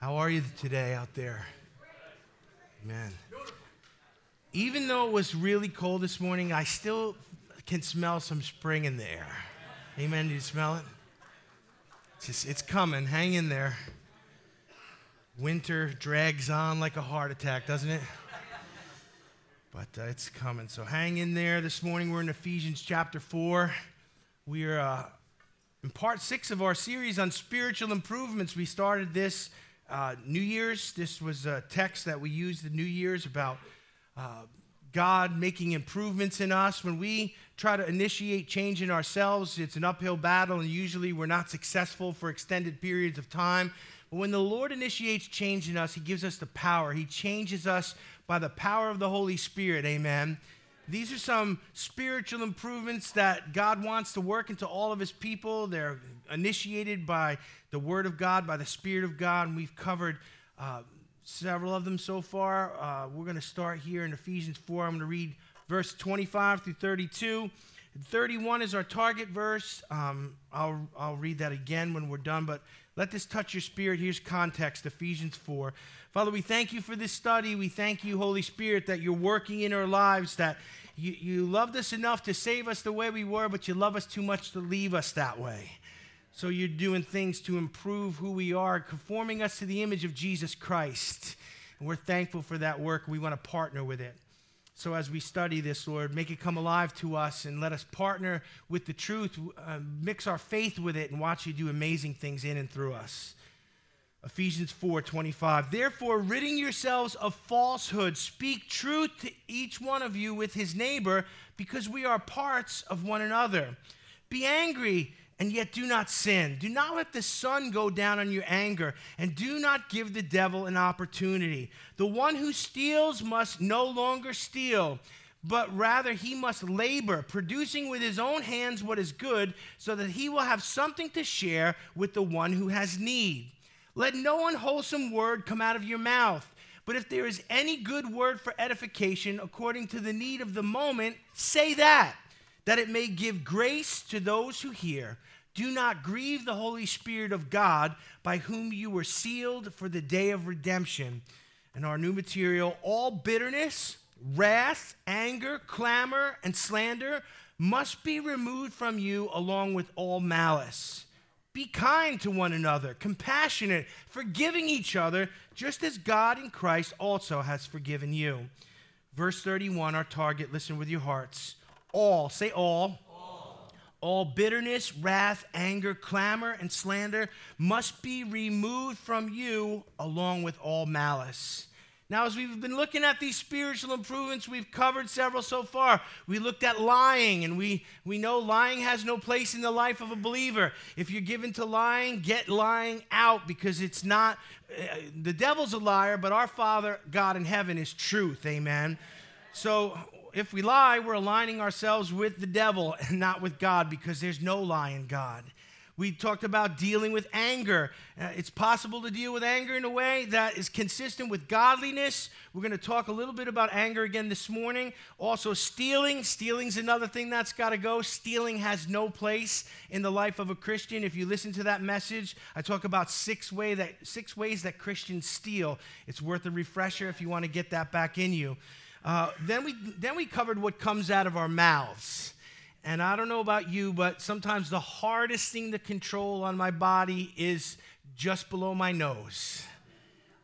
How are you today out there? Man. Even though it was really cold this morning, I still can smell some spring in the air. Amen. Do you smell it? It's, just, it's coming. Hang in there. Winter drags on like a heart attack, doesn't it? But uh, it's coming. So hang in there. This morning we're in Ephesians chapter 4. We are uh, in part six of our series on spiritual improvements. We started this uh, New Year's. This was a text that we used the New Year's about uh, God making improvements in us. When we try to initiate change in ourselves, it's an uphill battle, and usually we're not successful for extended periods of time. But when the Lord initiates change in us, He gives us the power. He changes us by the power of the Holy Spirit. Amen. These are some spiritual improvements that God wants to work into all of His people. They're initiated by the Word of God, by the Spirit of God, and we've covered uh, several of them so far. Uh, we're going to start here in Ephesians 4. I'm going to read verse 25 through 32. 31 is our target verse. Um, I'll, I'll read that again when we're done, but let this touch your spirit. Here's context Ephesians 4. Father, we thank you for this study. We thank you, Holy Spirit, that you're working in our lives, that you, you loved us enough to save us the way we were, but you love us too much to leave us that way. So you're doing things to improve who we are, conforming us to the image of Jesus Christ. And we're thankful for that work. We want to partner with it. So as we study this, Lord, make it come alive to us and let us partner with the truth, uh, mix our faith with it, and watch you do amazing things in and through us. Ephesians 4 25. Therefore, ridding yourselves of falsehood, speak truth to each one of you with his neighbor, because we are parts of one another. Be angry and yet do not sin. Do not let the sun go down on your anger, and do not give the devil an opportunity. The one who steals must no longer steal, but rather he must labor, producing with his own hands what is good, so that he will have something to share with the one who has need. Let no unwholesome word come out of your mouth. But if there is any good word for edification according to the need of the moment, say that, that it may give grace to those who hear. Do not grieve the Holy Spirit of God, by whom you were sealed for the day of redemption. And our new material all bitterness, wrath, anger, clamor, and slander must be removed from you, along with all malice. Be kind to one another, compassionate, forgiving each other, just as God in Christ also has forgiven you. Verse 31, our target, listen with your hearts. All, say all. All, all bitterness, wrath, anger, clamor, and slander must be removed from you, along with all malice. Now, as we've been looking at these spiritual improvements, we've covered several so far. We looked at lying, and we, we know lying has no place in the life of a believer. If you're given to lying, get lying out because it's not, uh, the devil's a liar, but our Father, God in heaven, is truth. Amen. So if we lie, we're aligning ourselves with the devil and not with God because there's no lie in God. We talked about dealing with anger. Uh, it's possible to deal with anger in a way that is consistent with godliness. We're going to talk a little bit about anger again this morning. Also, stealing. Stealing's another thing that's got to go. Stealing has no place in the life of a Christian. If you listen to that message, I talk about six, way that, six ways that Christians steal. It's worth a refresher if you want to get that back in you. Uh, then, we, then we covered what comes out of our mouths. And I don't know about you, but sometimes the hardest thing to control on my body is just below my nose.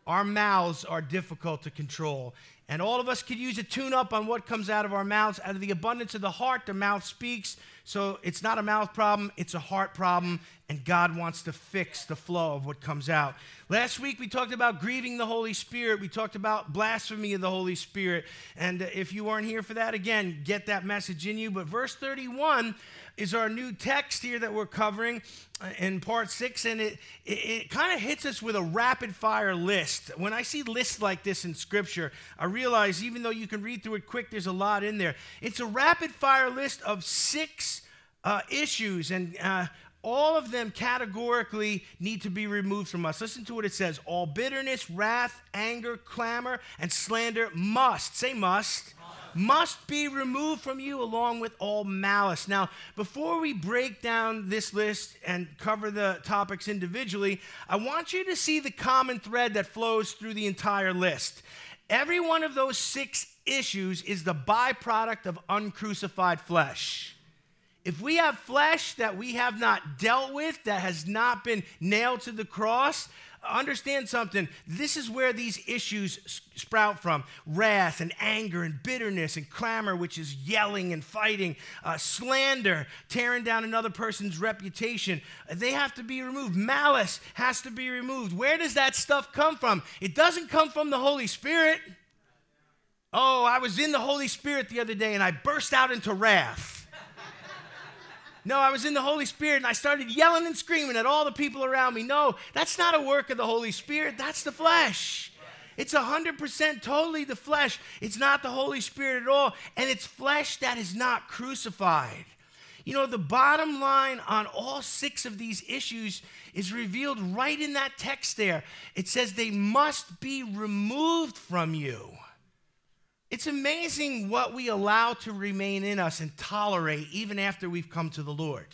Our mouths are difficult to control. And all of us could use a tune up on what comes out of our mouths. Out of the abundance of the heart, the mouth speaks. So it's not a mouth problem, it's a heart problem. And God wants to fix the flow of what comes out. Last week, we talked about grieving the Holy Spirit. We talked about blasphemy of the Holy Spirit. And if you weren't here for that, again, get that message in you. But verse 31 is our new text here that we're covering uh, in part six, and it, it, it kind of hits us with a rapid fire list. When I see lists like this in Scripture, I realize even though you can read through it quick, there's a lot in there. It's a rapid fire list of six uh, issues, and uh, all of them categorically need to be removed from us. Listen to what it says all bitterness, wrath, anger, clamor, and slander must, say must, must be removed from you along with all malice. Now, before we break down this list and cover the topics individually, I want you to see the common thread that flows through the entire list. Every one of those six issues is the byproduct of uncrucified flesh. If we have flesh that we have not dealt with, that has not been nailed to the cross, understand something. This is where these issues sprout from wrath and anger and bitterness and clamor, which is yelling and fighting, uh, slander, tearing down another person's reputation. They have to be removed. Malice has to be removed. Where does that stuff come from? It doesn't come from the Holy Spirit. Oh, I was in the Holy Spirit the other day and I burst out into wrath. No, I was in the Holy Spirit and I started yelling and screaming at all the people around me. No, that's not a work of the Holy Spirit, that's the flesh. It's 100% totally the flesh. It's not the Holy Spirit at all. And it's flesh that is not crucified. You know, the bottom line on all six of these issues is revealed right in that text there. It says they must be removed from you. It's amazing what we allow to remain in us and tolerate even after we've come to the Lord.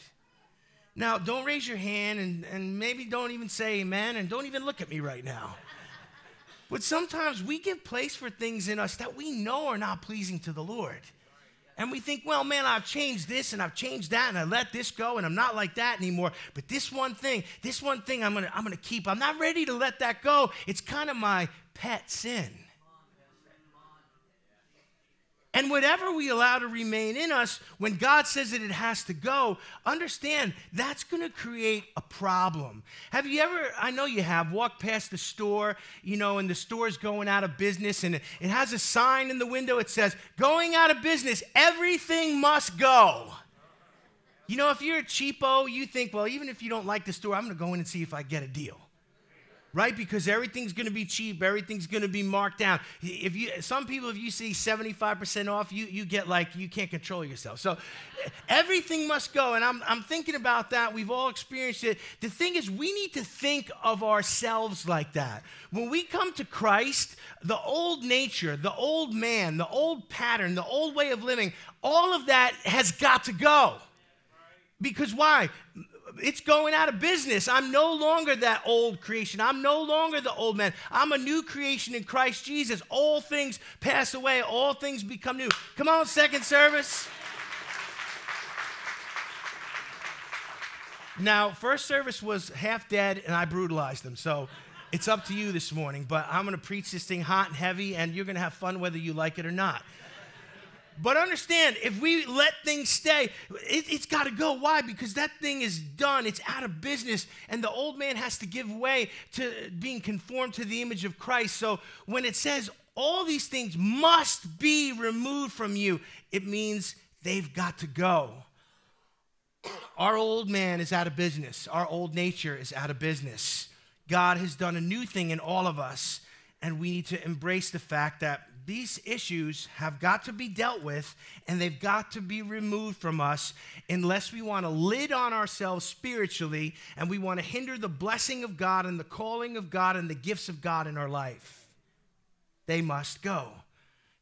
Now, don't raise your hand and, and maybe don't even say amen and don't even look at me right now. But sometimes we give place for things in us that we know are not pleasing to the Lord. And we think, well, man, I've changed this and I've changed that and I let this go and I'm not like that anymore. But this one thing, this one thing I'm gonna, I'm gonna keep. I'm not ready to let that go. It's kind of my pet sin. And whatever we allow to remain in us, when God says that it has to go, understand that's going to create a problem. Have you ever, I know you have, walked past the store, you know, and the store's going out of business, and it has a sign in the window. It says, going out of business, everything must go. You know, if you're a cheapo, you think, well, even if you don't like the store, I'm going to go in and see if I get a deal right? Because everything's going to be cheap, everything's going to be marked down. If you, some people, if you see 75% off, you, you get like you can't control yourself. So everything must go, and I'm, I'm thinking about that. We've all experienced it. The thing is, we need to think of ourselves like that. When we come to Christ, the old nature, the old man, the old pattern, the old way of living, all of that has got to go. Because why? It's going out of business. I'm no longer that old creation. I'm no longer the old man. I'm a new creation in Christ Jesus. All things pass away, all things become new. Come on, second service. Now, first service was half dead and I brutalized them. So it's up to you this morning, but I'm going to preach this thing hot and heavy and you're going to have fun whether you like it or not. But understand, if we let things stay, it, has got to go. Why? Because that thing is done, it's out of business, and the old man has to give way to being conformed to the image of Christ. So when it says all these things must be removed from you, it means they've got to go. Our old man is out of business, our old nature is out of business. God has done a new thing in all of us, and we need to embrace the fact that these issues have got to be dealt with and they've got to be removed from us unless we want to lid on ourselves spiritually and we want to hinder the blessing of God and the calling of God and the gifts of God in our life. They must go.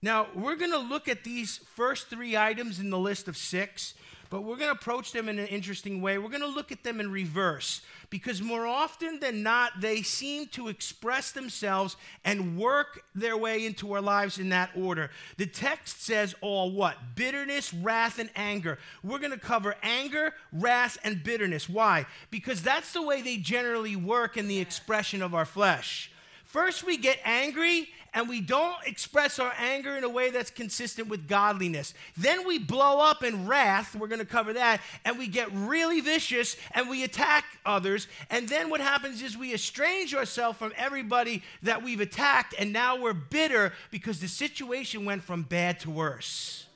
Now, we're going to look at these first three items in the list of six but we're going to approach them in an interesting way. We're going to look at them in reverse because more often than not, they seem to express themselves and work their way into our lives in that order. The text says all what? Bitterness, wrath, and anger. We're going to cover anger, wrath, and bitterness. Why? Because that's the way they generally work in the expression of our flesh. First, we get angry and we don't express our anger in a way that's consistent with godliness. Then we blow up in wrath, we're going to cover that, and we get really vicious and we attack others. And then what happens is we estrange ourselves from everybody that we've attacked, and now we're bitter because the situation went from bad to worse.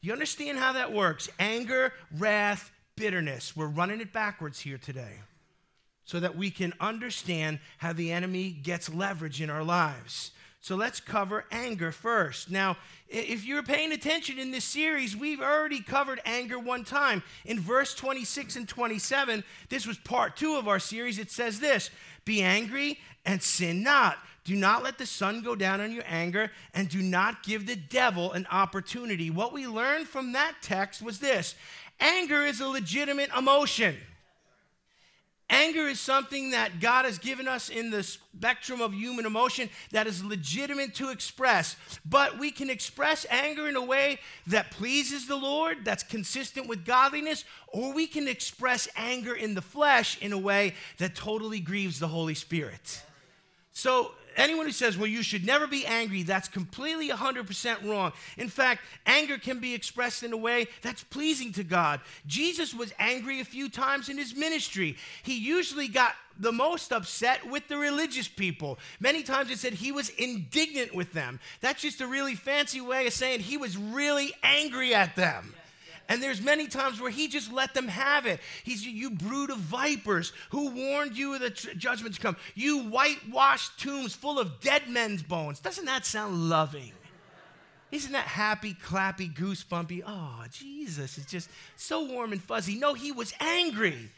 You understand how that works? Anger, wrath, bitterness. We're running it backwards here today so that we can understand how the enemy gets leverage in our lives. So let's cover anger first. Now, if you're paying attention in this series, we've already covered anger one time. In verse 26 and 27, this was part two of our series. It says this Be angry and sin not. Do not let the sun go down on your anger, and do not give the devil an opportunity. What we learned from that text was this anger is a legitimate emotion. Anger is something that God has given us in the spectrum of human emotion that is legitimate to express. But we can express anger in a way that pleases the Lord, that's consistent with godliness, or we can express anger in the flesh in a way that totally grieves the Holy Spirit. So anyone who says, well, you should never be angry, that's completely 100% wrong. In fact, anger can be expressed in a way that's pleasing to God. Jesus was angry a few times in his ministry. He usually got the most upset with the religious people. Many times it said he was indignant with them. That's just a really fancy way of saying he was really angry at them. And there's many times where he just let them have it. He's you brood of vipers who warned you of the tr- judgment to come. You whitewashed tombs full of dead men's bones. Doesn't that sound loving? Isn't that happy, clappy, goosebumpy? Oh, Jesus, it's just so warm and fuzzy. No, he was angry.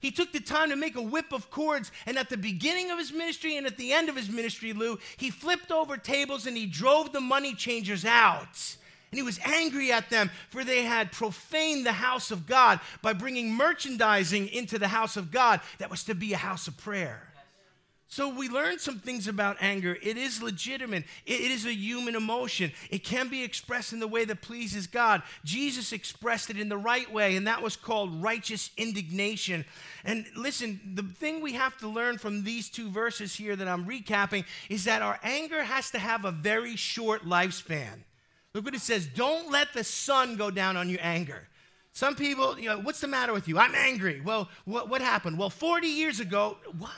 He took the time to make a whip of cords, and at the beginning of his ministry and at the end of his ministry, Lou, he flipped over tables and he drove the money changers out. And he was angry at them, for they had profaned the house of God by bringing merchandising into the house of God that was to be a house of prayer. So we learned some things about anger. It is legitimate. It is a human emotion. It can be expressed in the way that pleases God. Jesus expressed it in the right way, and that was called righteous indignation. And listen, the thing we have to learn from these two verses here that I'm recapping is that our anger has to have a very short lifespan. Look what it says don't let the sun go down on your anger. Some people, you know, what's the matter with you? I'm angry. Well, what, what happened? Well, 40 years ago, what?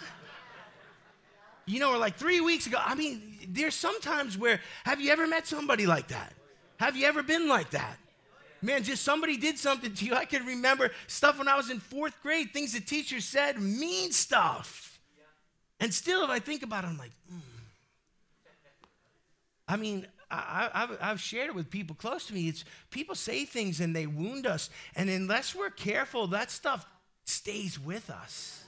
You know, or like three weeks ago. I mean, there's sometimes where, have you ever met somebody like that? Have you ever been like that? Man, just somebody did something to you. I can remember stuff when I was in fourth grade, things the teacher said, mean stuff. And still, if I think about it, I'm like, mm. I mean, I, have I've shared it with people close to me. It's people say things and they wound us, and unless we're careful, that stuff stays with us.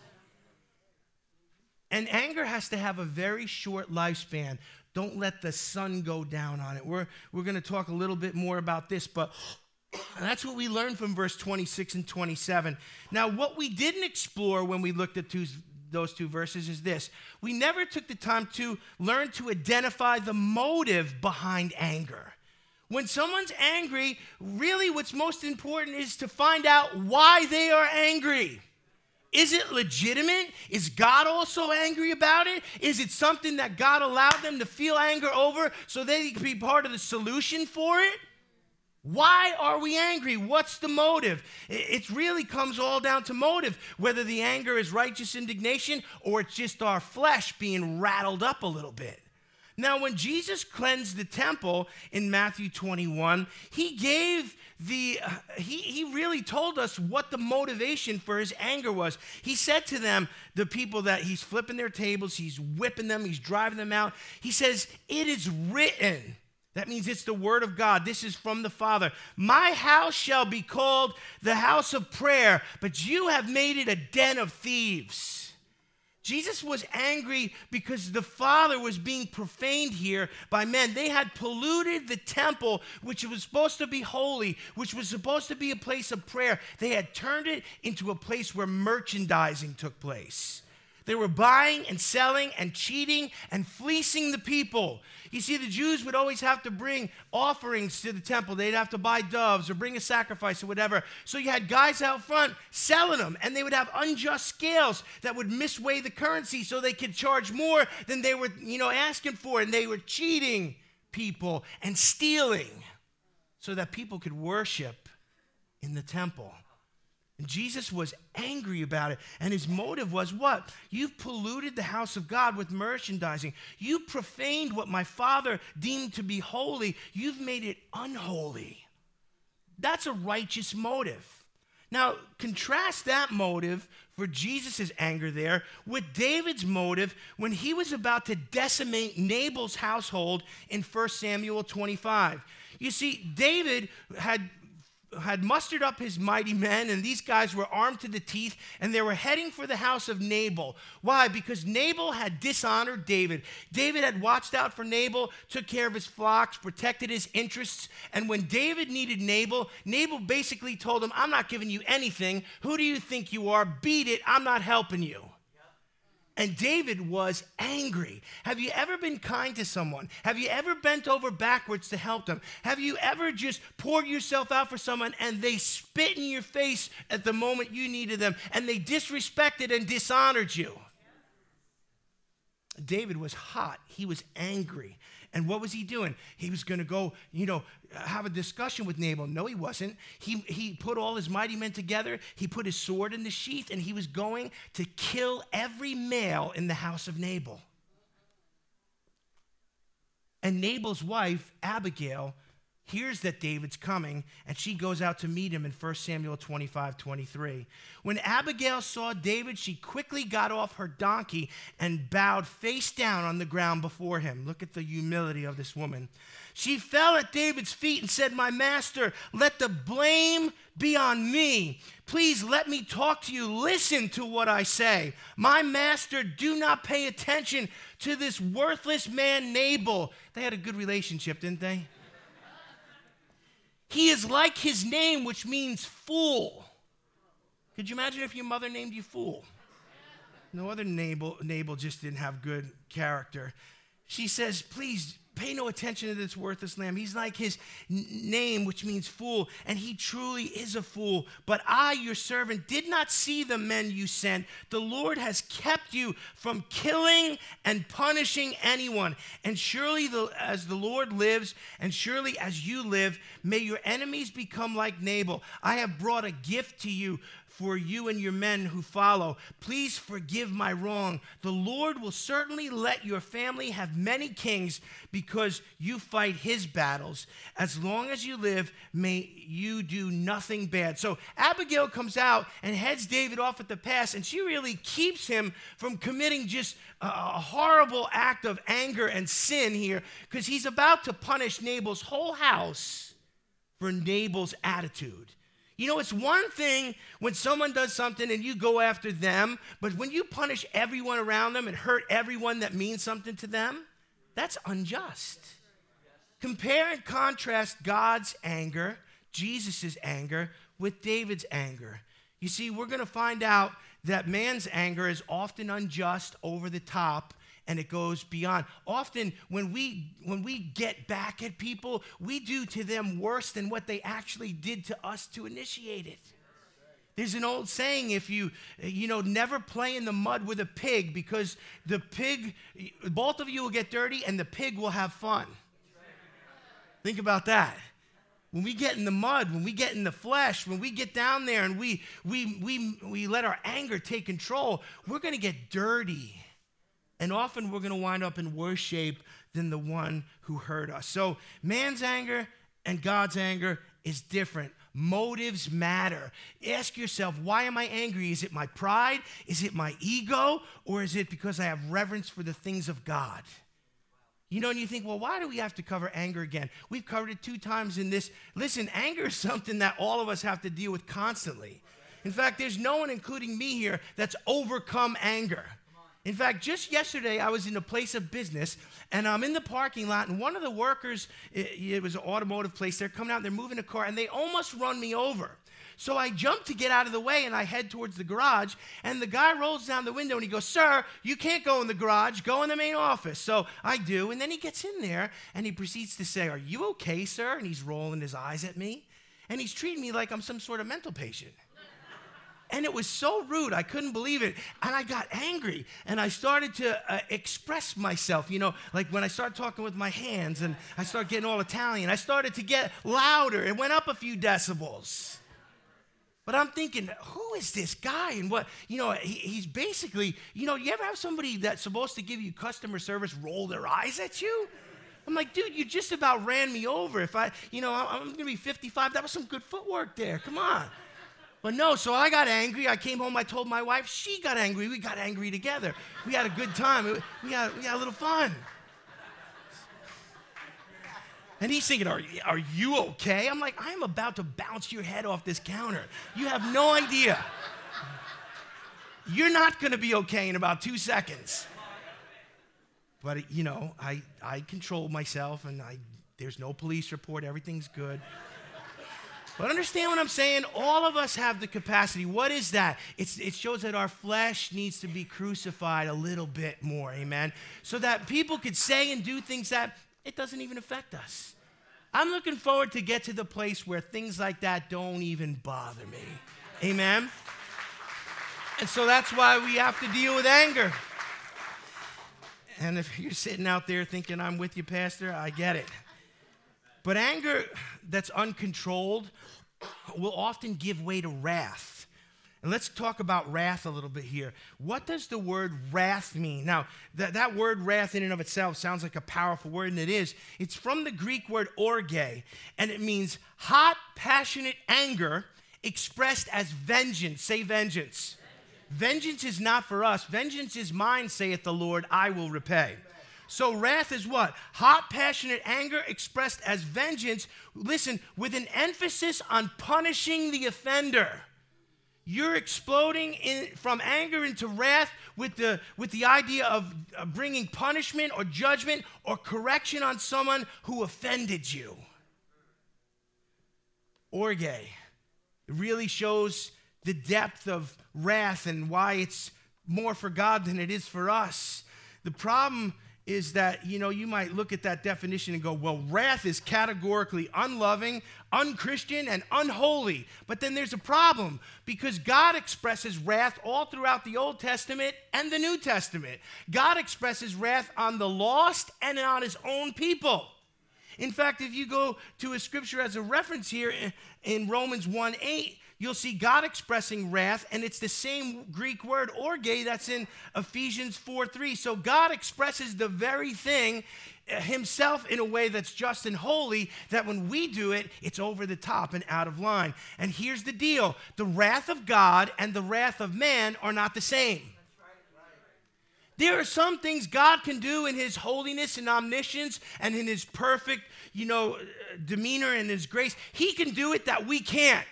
And anger has to have a very short lifespan. Don't let the sun go down on it. We're, we're going to talk a little bit more about this, but that's what we learned from verse 26 and 27. Now, what we didn't explore when we looked at those two verses is this we never took the time to learn to identify the motive behind anger. When someone's angry, really what's most important is to find out why they are angry. Is it legitimate? Is God also angry about it? Is it something that God allowed them to feel anger over so they can be part of the solution for it? Why are we angry? What's the motive? It really comes all down to motive, whether the anger is righteous indignation or it's just our flesh being rattled up a little bit. Now, when Jesus cleansed the temple in Matthew 21, he gave the, uh, he, he really told us what the motivation for his anger was. He said to them, the people that he's flipping their tables, he's whipping them, he's driving them out, he says, It is written. That means it's the word of God. This is from the Father. My house shall be called the house of prayer, but you have made it a den of thieves. Jesus was angry because the Father was being profaned here by men. They had polluted the temple, which was supposed to be holy, which was supposed to be a place of prayer. They had turned it into a place where merchandising took place. They were buying and selling and cheating and fleecing the people. You see, the Jews would always have to bring offerings to the temple. They'd have to buy doves or bring a sacrifice or whatever. So you had guys out front selling them, and they would have unjust scales that would misweigh the currency so they could charge more than they were, you know, asking for. And they were cheating people and stealing so that people could worship in the temple. And Jesus was angry about it. And his motive was what? You've polluted the house of God with merchandising. You profaned what my father deemed to be holy. You've made it unholy. That's a righteous motive. Now, contrast that motive for Jesus' anger there with David's motive when he was about to decimate Nabal's household in 1 Samuel 25. You see, David had had mustered up his mighty men, and these guys were armed to the teeth, and they were heading for the house of Nabal. Why? Because Nabal had dishonored David. David had watched out for Nabal, took care of his flocks, protected his interests, and when David needed Nabal, Nabal basically told him, I'm not giving you anything. Who do you think you are? Beat it. I'm not helping you. And David was angry. Have you ever been kind to someone? Have you ever bent over backwards to help them? Have you ever just poured yourself out for someone and they spit in your face at the moment you needed them and they disrespected and dishonored you? David was hot. He was angry. And what was he doing? He was going to go, you know, have a discussion with Nabal. No, he wasn't. He, he put all his mighty men together. He put his sword in the sheath, and he was going to kill every male in the house of Nabal. And Nabal's wife, Abigail, hears that David's coming, and she goes out to meet him in 1 Samuel 25 23. When Abigail saw David, she quickly got off her donkey and bowed face down on the ground before him. Look at the humility of this woman. She fell at David's feet and said, My master, let the blame be on me. Please let me talk to you. Listen to what I say. My master, do not pay attention to this worthless man, Nabal. They had a good relationship, didn't they? He is like his name, which means fool. Could you imagine if your mother named you fool? No other Nabal, Nabal just didn't have good character. She says, Please Pay no attention to this worthless lamb. He's like his name, which means fool, and he truly is a fool. But I, your servant, did not see the men you sent. The Lord has kept you from killing and punishing anyone. And surely, the, as the Lord lives, and surely as you live, may your enemies become like Nabal. I have brought a gift to you for you and your men who follow. Please forgive my wrong. The Lord will certainly let your family have many kings because you fight his battles. As long as you live, may you do nothing bad. So Abigail comes out and heads David off at the pass, and she really keeps him from committing just a horrible act of anger and sin here because he's about to punish Nabal's whole house for Nabal's attitude. You know, it's one thing when someone does something and you go after them, but when you punish everyone around them and hurt everyone that means something to them, that's unjust. Compare and contrast God's anger, Jesus' anger, with David's anger. You see, we're going to find out that man's anger is often unjust, over the top, and it goes beyond. Often when we when we get back at people, we do to them worse than what they actually did to us to initiate it. There's an old saying if you you know never play in the mud with a pig because the pig both of you will get dirty and the pig will have fun. Think about that. When we get in the mud, when we get in the flesh, when we get down there and we we we we let our anger take control, we're going to get dirty. And often we're going to wind up in worse shape than the one who hurt us. So man's anger and God's anger is different. Motives matter. Ask yourself, why am I angry? Is it my pride? Is it my ego? Or is it because I have reverence for the things of God? You know, and you think, well, why do we have to cover anger again? We've covered it two times in this. Listen, anger is something that all of us have to deal with constantly. In fact, there's no one, including me here, that's overcome anger. In fact, just yesterday, I was in a place of business and I'm in the parking lot, and one of the workers, it, it was an automotive place, they're coming out, they're moving a car, and they almost run me over. So I jump to get out of the way and I head towards the garage. And the guy rolls down the window and he goes, Sir, you can't go in the garage, go in the main office. So I do. And then he gets in there and he proceeds to say, Are you okay, sir? And he's rolling his eyes at me. And he's treating me like I'm some sort of mental patient. And it was so rude. I couldn't believe it. And I got angry and I started to uh, express myself, you know, like when I started talking with my hands and I started getting all Italian, I started to get louder. It went up a few decibels. But I'm thinking, who is this guy? And what, you know, he, he's basically, you know, you ever have somebody that's supposed to give you customer service roll their eyes at you? I'm like, dude, you just about ran me over. If I, you know, I'm, I'm going to be 55. That was some good footwork there. Come on. But no, so I got angry. I came home, I told my wife, she got angry. We got angry together. We had a good time. We had, we had a little fun. And he's thinking, are, are you okay? I'm like, I'm about to bounce your head off this counter. You have no idea. You're not going to be okay in about two seconds. But, you know, I, I control myself and I, there's no police report. Everything's good. But understand what I'm saying? All of us have the capacity. What is that? It's, it shows that our flesh needs to be crucified a little bit more, amen? So that people could say and do things that it doesn't even affect us. I'm looking forward to get to the place where things like that don't even bother me. Amen? And so that's why we have to deal with anger. And if you're sitting out there thinking, I'm with you, Pastor, I get it. But anger that's uncontrolled will often give way to wrath. And let's talk about wrath a little bit here. What does the word wrath mean? Now, that, that word wrath in and of itself sounds like a powerful word, and it is. It's from the Greek word orge, and it means hot, passionate anger expressed as vengeance. Say vengeance. Vengeance is not for us. Vengeance is mine, saith the Lord, I will repay. So, wrath is what? Hot, passionate anger expressed as vengeance. Listen, with an emphasis on punishing the offender. You're exploding in, from anger into wrath with the, with the idea of bringing punishment or judgment or correction on someone who offended you. Orge. It really shows the depth of wrath and why it's more for God than it is for us. The problem is that, you know, you might look at that definition and go, well, wrath is categorically unloving, unchristian, and unholy. But then there's a problem because God expresses wrath all throughout the Old Testament and the New Testament. God expresses wrath on the lost and on his own people. In fact, if you go to a scripture as a reference here in Romans 1 8, you'll see God expressing wrath, and it's the same Greek word, orge, that's in Ephesians 4 3. So God expresses the very thing uh, himself in a way that's just and holy that when we do it, it's over the top and out of line. And here's the deal the wrath of God and the wrath of man are not the same. There are some things God can do in His holiness and omniscience and in His perfect, you know, uh, demeanor and His grace. He can do it that we can't.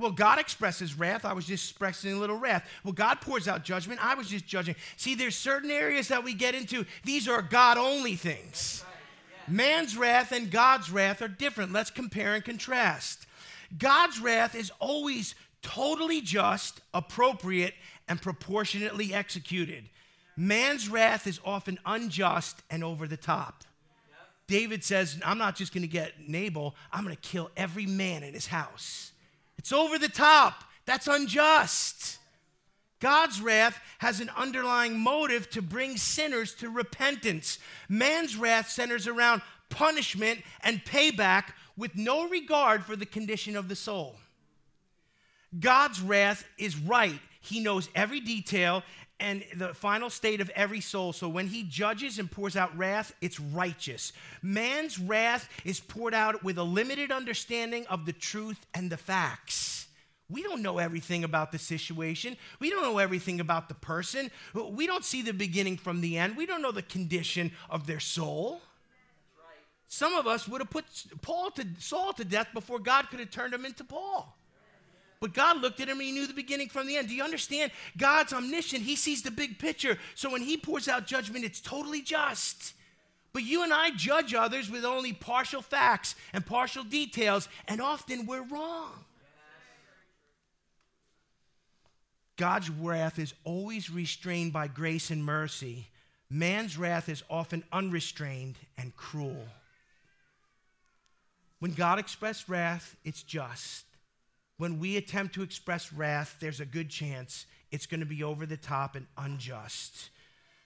Well, God expresses wrath. I was just expressing a little wrath. Well, God pours out judgment. I was just judging. See, there's certain areas that we get into. These are God only things. Man's wrath and God's wrath are different. Let's compare and contrast. God's wrath is always totally just, appropriate, and proportionately executed. Man's wrath is often unjust and over the top. David says, I'm not just going to get Nabal, I'm going to kill every man in his house. It's over the top. That's unjust. God's wrath has an underlying motive to bring sinners to repentance. Man's wrath centers around punishment and payback with no regard for the condition of the soul. God's wrath is right. He knows every detail and the final state of every soul. So when he judges and pours out wrath, it's righteous. Man's wrath is poured out with a limited understanding of the truth and the facts. We don't know everything about the situation. We don't know everything about the person. We don't see the beginning from the end. We don't know the condition of their soul. Some of us would have put Paul to Saul to death before God could have turned him into Paul. But God looked at him and he knew the beginning from the end. Do you understand? God's omniscient. He sees the big picture. So when he pours out judgment, it's totally just. But you and I judge others with only partial facts and partial details, and often we're wrong. God's wrath is always restrained by grace and mercy. Man's wrath is often unrestrained and cruel. When God expressed wrath, it's just when we attempt to express wrath, there's a good chance it's going to be over the top and unjust.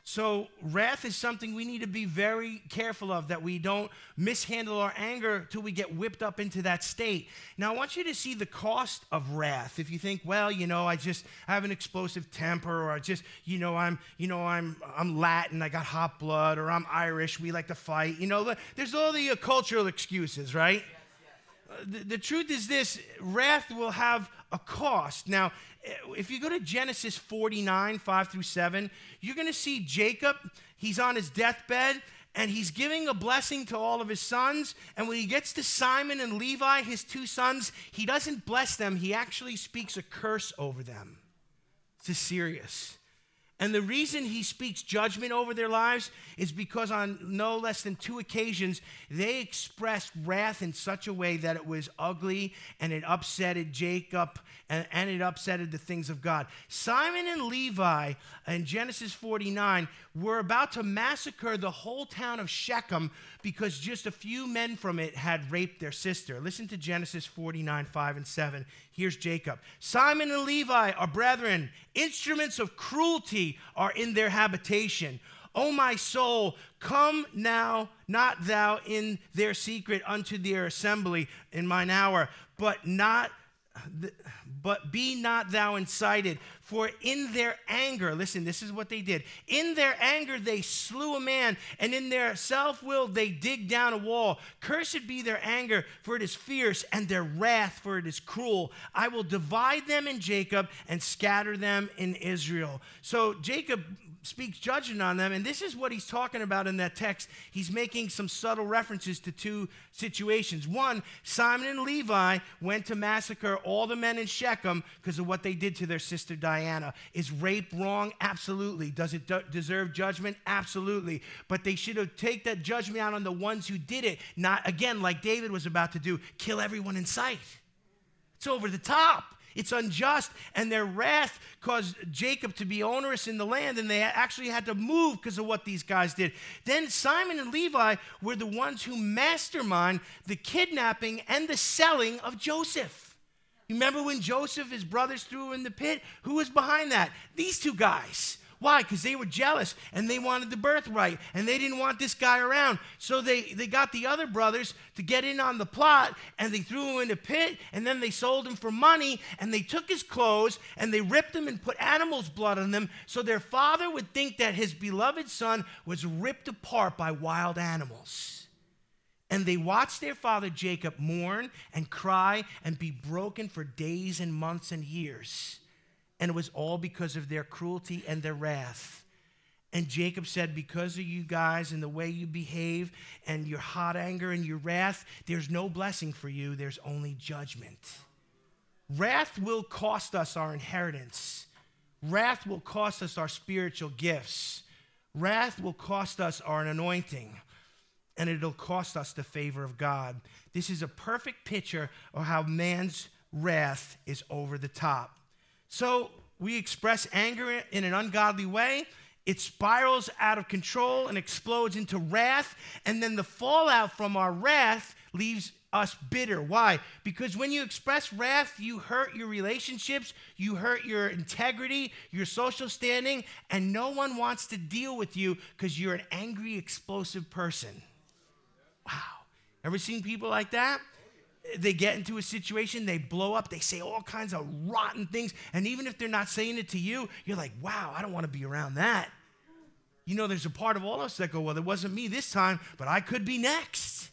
So, wrath is something we need to be very careful of that we don't mishandle our anger till we get whipped up into that state. Now, I want you to see the cost of wrath. If you think, well, you know, I just I have an explosive temper, or I just, you know, I'm, you know, I'm, I'm Latin, I got hot blood, or I'm Irish, we like to fight. You know, there's all the cultural excuses, right? The, truth is this wrath will have a cost. Now, if you go to Genesis 49, 5 through 7, you're going to see Jacob. He's on his deathbed and he's giving a blessing to all of his sons. And when he gets to Simeon and Levi, his two sons, he doesn't bless them, he actually speaks a curse over them. It's serious. And the reason he speaks judgment over their lives is because on no less than two occasions, they expressed wrath in such a way that it was ugly and it upsetted Jacob and, and it upsetted the things of God. Simeon and Levi in Genesis 49 were about to massacre the whole town of Shechem because just a few men from it had raped their sister. Listen to Genesis 49, 5 and 7. Here's Jacob. Simeon and Levi are brethren, instruments of cruelty are in their habitation. O my soul, come now, not thou in their secret unto their assembly in mine hour, but not but be not thou incited, for in their anger, listen, this is what they did. In their anger, they slew a man, and in their self will, they dig down a wall. Cursed be their anger, for it is fierce, and their wrath, for it is cruel. I will divide them in Jacob and scatter them in Israel. So Jacob speaks judgment on them. And this is what he's talking about in that text. He's making some subtle references to two situations. One, Simeon and Levi went to massacre all the men in Shechem because of what they did to their sister Dinah. Is rape wrong? Absolutely. Does it deserve judgment? Absolutely. But they should have taken that judgment out on the ones who did it, not again, like David was about to do, kill everyone in sight. It's over the top. It's unjust. And their wrath caused Jacob to be onerous in the land, and they actually had to move because of what these guys did. Then Simeon and Levi were the ones who mastermind the kidnapping and the selling of Joseph. You remember when Joseph, his brothers, threw in the pit? Who was behind that? These two guys. Why? Because they were jealous and they wanted the birthright and they didn't want this guy around. So they, they got the other brothers to get in on the plot and they threw him in a pit and then they sold him for money and they took his clothes and they ripped them and put animals' blood on them so their father would think that his beloved son was ripped apart by wild animals. And they watched their father Jacob mourn and cry and be broken for days and months and years. And it was all because of their cruelty and their wrath. And Jacob said, Because of you guys and the way you behave and your hot anger and your wrath, there's no blessing for you, there's only judgment. Wrath will cost us our inheritance, wrath will cost us our spiritual gifts, wrath will cost us our anointing, and it'll cost us the favor of God. This is a perfect picture of how man's wrath is over the top. So we express anger in an ungodly way. It spirals out of control and explodes into wrath. And then the fallout from our wrath leaves us bitter. Why? Because when you express wrath, you hurt your relationships, you hurt your integrity, your social standing, and no one wants to deal with you because you're an angry, explosive person. Wow. Ever seen people like that? They get into a situation, they blow up, they say all kinds of rotten things. And even if they're not saying it to you, you're like, wow, I don't want to be around that. You know, there's a part of all of us that go, well, it wasn't me this time, but I could be next.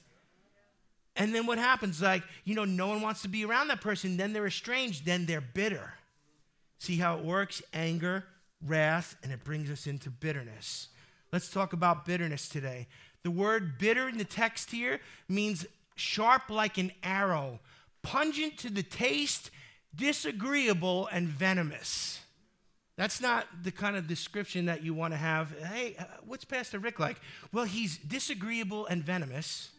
And then what happens? Like, you know, no one wants to be around that person. Then they're estranged. Then they're bitter. See how it works? Anger, wrath, and it brings us into bitterness. Let's talk about bitterness today. The word bitter in the text here means sharp like an arrow, pungent to the taste, disagreeable, and venomous. That's not the kind of description that you want to have. Hey, uh, what's Pastor Rick like? Well, he's disagreeable and venomous,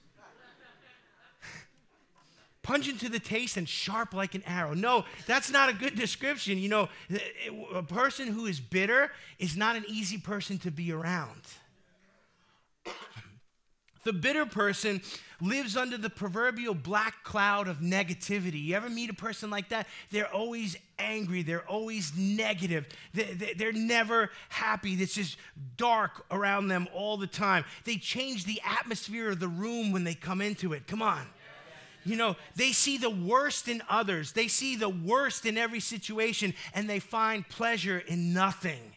pungent to the taste, and sharp like an arrow. No, that's not a good description. You know, a person who is bitter is not an easy person to be around. The bitter person lives under the proverbial black cloud of negativity. You ever meet a person like that? They're always angry, they're always negative, they're never happy. It's just dark around them all the time. They change the atmosphere of the room when they come into it. Come on. You know, they see the worst in others. They see the worst in every situation and they find pleasure in nothing.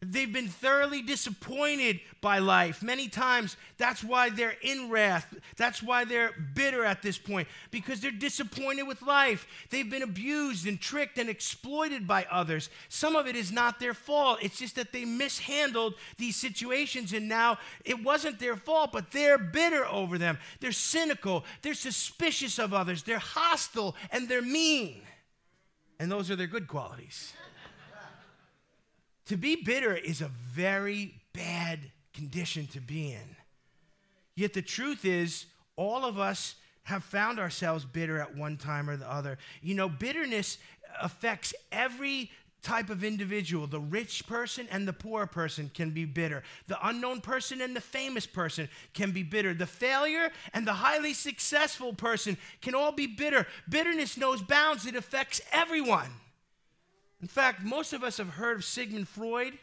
They've been thoroughly disappointed by life. Many times, that's why they're in wrath. That's why they're bitter at this point, because they're disappointed with life. They've been abused and tricked and exploited by others. Some of it is not their fault. It's just that they mishandled these situations, and now it wasn't their fault, but they're bitter over them. They're cynical, they're suspicious of others, they're hostile, and they're mean. And those are their good qualities. To be bitter is a very bad condition to be in. Yet the truth is, all of us have found ourselves bitter at one time or the other. You know, bitterness affects every type of individual. The rich person and the poor person can be bitter. The unknown person and the famous person can be bitter. The failure and the highly successful person can all be bitter. Bitterness knows bounds, it affects everyone. In fact, most of us have heard of Sigmund Freud.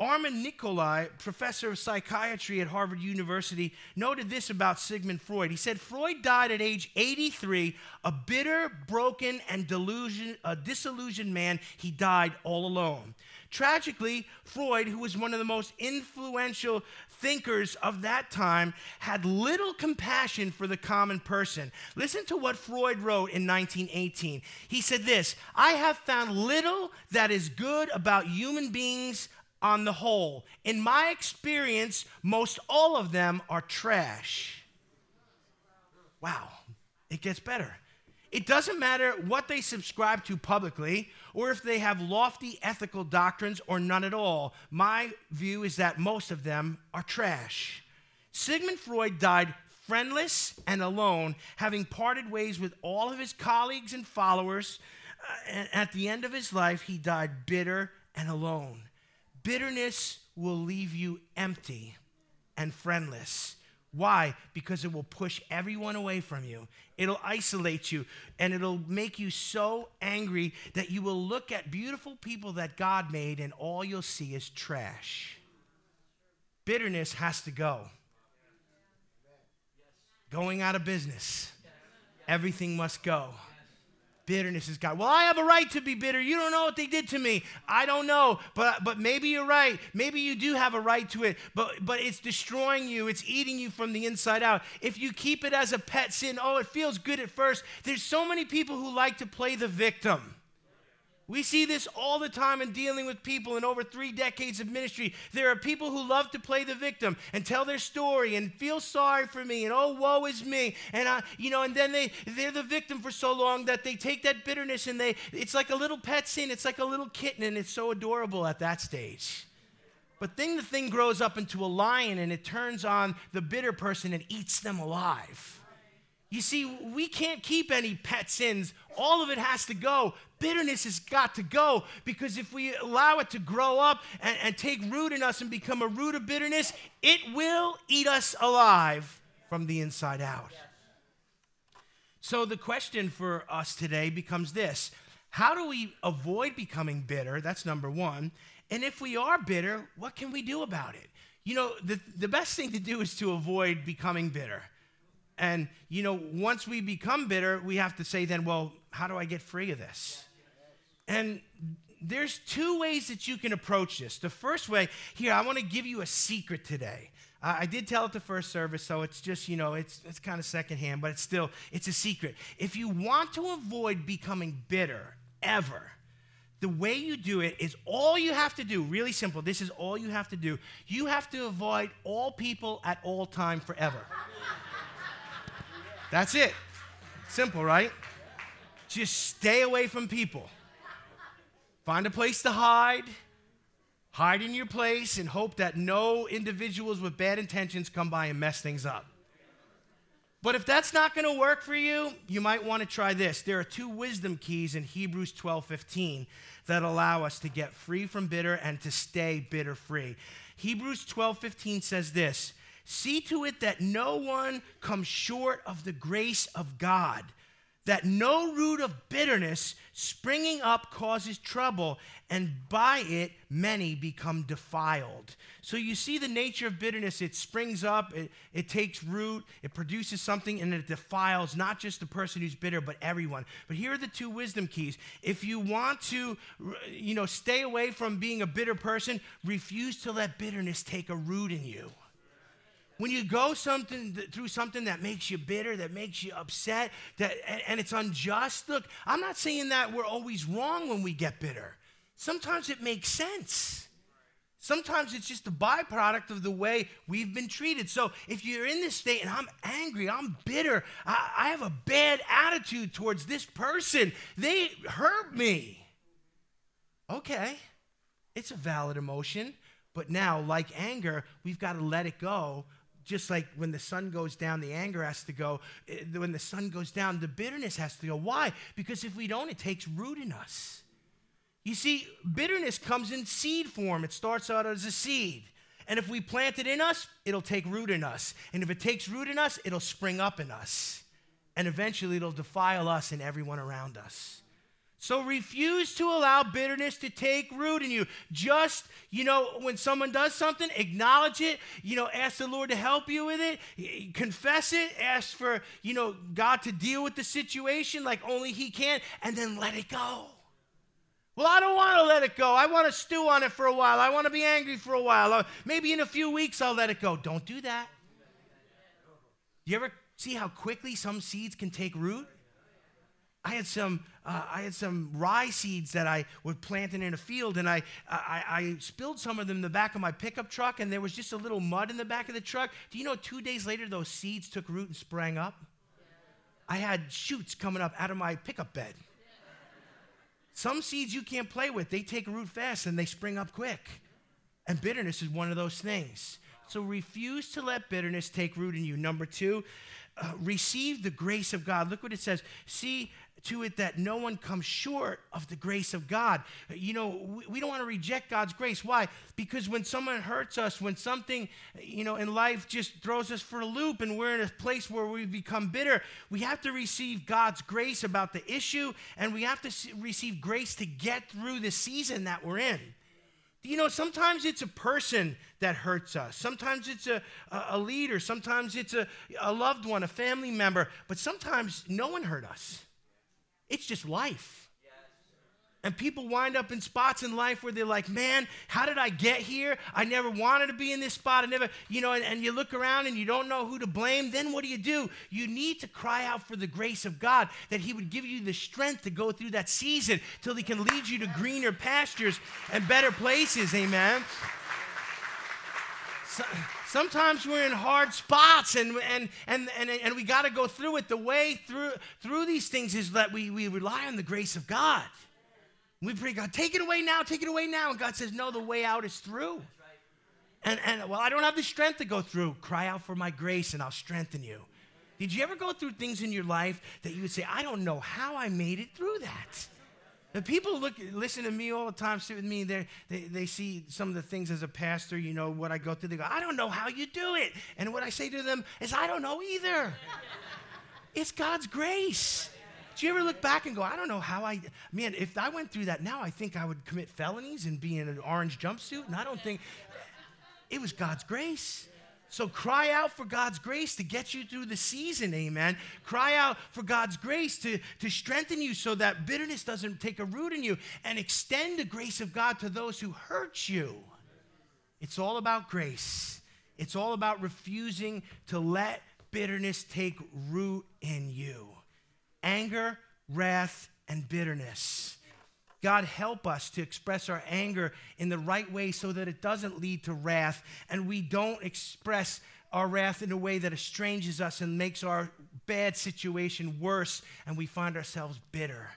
Armand Nicholi, professor of psychiatry at Harvard University, noted this about Sigmund Freud. He said Freud died at age 83, a bitter, broken, and delusion, a disillusioned man. He died all alone. Tragically, Freud, who was one of the most influential thinkers of that time, had little compassion for the common person. Listen to what Freud wrote in 1918. He said this I have found little that is good about human beings on the whole. In my experience, most all of them are trash. Wow, it gets better. It doesn't matter what they subscribe to publicly or if they have lofty ethical doctrines or none at all. My view is that most of them are trash. Sigmund Freud died friendless and alone, having parted ways with all of his colleagues and followers. Uh, and at the end of his life, he died bitter and alone. Bitterness will leave you empty and friendless. Why? Because it will push everyone away from you. It'll isolate you and it'll make you so angry that you will look at beautiful people that God made and all you'll see is trash. Bitterness has to go. Going out of business. Everything must go. Bitterness is God. Well, I have a right to be bitter. You don't know what they did to me. I don't know, but but maybe you're right. Maybe you do have a right to it, but but it's destroying you. It's eating you from the inside out. If you keep it as a pet sin, oh, it feels good at first. There's so many people who like to play the victim. We see this all the time in dealing with people in over three decades of ministry. There are people who love to play the victim and tell their story and feel sorry for me and oh woe is me and I, you know, and then they they're the victim for so long that they take that bitterness and they it's like a little pet sin. It's like a little kitten and it's so adorable at that stage. But then the thing grows up into a lion and it turns on the bitter person and eats them alive. You see, we can't keep any pet sins. All of it has to go. Bitterness has got to go because if we allow it to grow up and, and take root in us and become a root of bitterness, it will eat us alive from the inside out. So the question for us today becomes this How do we avoid becoming bitter? That's number one. And if we are bitter, what can we do about it? You know, the, the best thing to do is to avoid becoming bitter. And, you know, once we become bitter, we have to say, then, well, how do I get free of this? And there's two ways that you can approach this. The first way, here, I want to give you a secret today. I, did tell it the first service, so it's just, you know, it's, it's kind of secondhand, but it's still, it's a secret. If you want to avoid becoming bitter ever, the way you do it is all you have to do, really simple. This is all you have to do. You have to avoid all people at all time forever. That's it. Simple, right? Just stay away from people. Find a place to hide. Hide in your place and hope that no individuals with bad intentions come by and mess things up. But if that's not going to work for you, you might want to try this. There are two wisdom keys in Hebrews 12 15 that allow us to get free from bitter and to stay bitter free. Hebrews 12 15 says this See to it that no one comes short of the grace of God, that no root of bitterness springing up causes trouble, and by it many become defiled. So you see the nature of bitterness. It springs up, it, it takes root, it produces something, and it defiles not just the person who's bitter, but everyone. But here are the two wisdom keys. If you want to, you know, stay away from being a bitter person, refuse to let bitterness take a root in you. When you go something through something that makes you bitter, that makes you upset, that and, and it's unjust. Look, I'm not saying that we're always wrong when we get bitter. Sometimes it makes sense. Sometimes it's just a byproduct of the way we've been treated. So if you're in this state and I'm angry, I'm bitter, I, I, have a bad attitude towards this person, they hurt me. Okay, it's a valid emotion. But now, like anger, we've got to let it go just like when the sun goes down, the anger has to go. Eh, when the sun goes down, the bitterness has to go. Why? Because if we don't, it takes root in us. You see, bitterness comes in seed form, it starts out as a seed. And if we plant it in us, it'll take root in us. And if it takes root in us, it'll spring up in us. And eventually, it'll defile us and everyone around us. So refuse to allow bitterness to take root in you. Just, you know, when someone does something, acknowledge it. You know, ask the Lord to help you with it. Confess it. Ask for, you know, God to deal with the situation like only He can, and then let it go. Well, I don't want to let it go. I want to stew on it for a while. I want to be angry for a while. Uh, maybe in a few weeks I'll let it go. Don't do that. You ever see how quickly some seeds can take root? I had some, uh, I had some rye seeds that I was planting in a field, and I, I, I, spilled some of them in the back of my pickup truck, and there was just a little mud in the back of the truck. Do you know two days later those seeds took root and sprang up? I had shoots coming up out of my pickup bed. Some seeds you can't play with, they take root fast and they spring up quick. And bitterness is one of those things. So refuse to let bitterness take root in you. Number two, uh, receive the grace of God. Look what it says. See to it that no one comes short of the grace of God. You know, we, we don't want to reject God's grace. Why? Because when someone hurts us, when something, you know, in life just throws us for a loop and we're in a place where we become bitter, we have to receive God's grace about the issue and we have to receive grace to get through the season that we're in. You know, sometimes it's a person that hurts us. Sometimes it's a, a leader. Sometimes it's a, a loved one, a family member. But sometimes no one hurt us. It's just life. And people wind up in spots in life where they're like, man, how did I get here? I never wanted to be in this spot. I never, you know, and, and, you look around and you don't know who to blame. Then what do you do? You need to cry out for the grace of God that He would give you the strength to go through that season till He can lead you to greener pastures and better places. Amen. So, sometimes we're in hard spots and, and, and, and, and we got to go through it. The way through, through these things is that we, we rely on the grace of God. We pray, God, take it away now, take it away now. And God says, No, the way out is through. And, and well, I don't have the strength to go through. Cry out for my grace and I'll strengthen you. Did you ever go through things in your life that you would say, I don't know how I made it through that? People look, listen to me all the time, sit with me. They, they see some of the things as a pastor, you know, what I go through. They go, I don't know how you do it. And what I say to them is, I don't know either. it's God's grace. Do you ever look back and go, I don't know how I, man, if I went through that now, I think I would commit felonies and be in an orange jumpsuit. And I don't think, it was God's grace. So cry out for God's grace to get you through the season, amen. Cry out for God's grace to, to strengthen you so that bitterness doesn't take a root in you and extend the grace of God to those who hurt you. It's all about grace. It's all about refusing to let bitterness take root in you. Anger, wrath, and bitterness. God, help us to express our anger in the right way so that it doesn't lead to wrath and we don't express our wrath in a way that estranges us and makes our bad situation worse and we find ourselves bitter.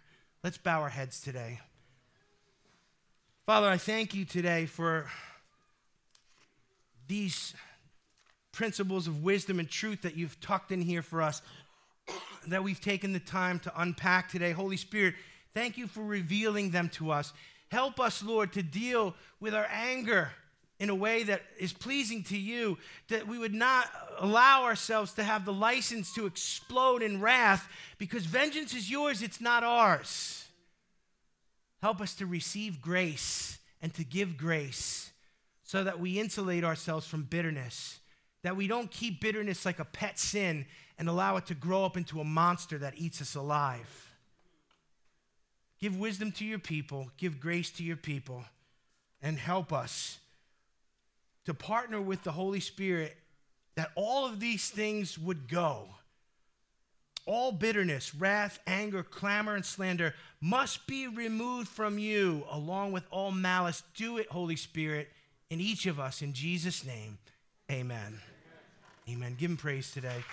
Let's bow our heads today. Father, I thank you today for these principles of wisdom and truth that you've tucked in here for us, that we've taken the time to unpack today. Holy Spirit, Thank you for revealing them to us. Help us, Lord, to deal with our anger in a way that is pleasing to you, that we would not allow ourselves to have the license to explode in wrath because vengeance is yours, it's not ours. Help us to receive grace and to give grace so that we insulate ourselves from bitterness, that we don't keep bitterness like a pet sin and allow it to grow up into a monster that eats us alive. Give wisdom to your people, give grace to your people, and help us to partner with the Holy Spirit that all of these things would go. All bitterness, wrath, anger, clamor, and slander must be removed from you, along with all malice. Do it, Holy Spirit, in each of us. In Jesus' name, amen. Amen. Give him praise today.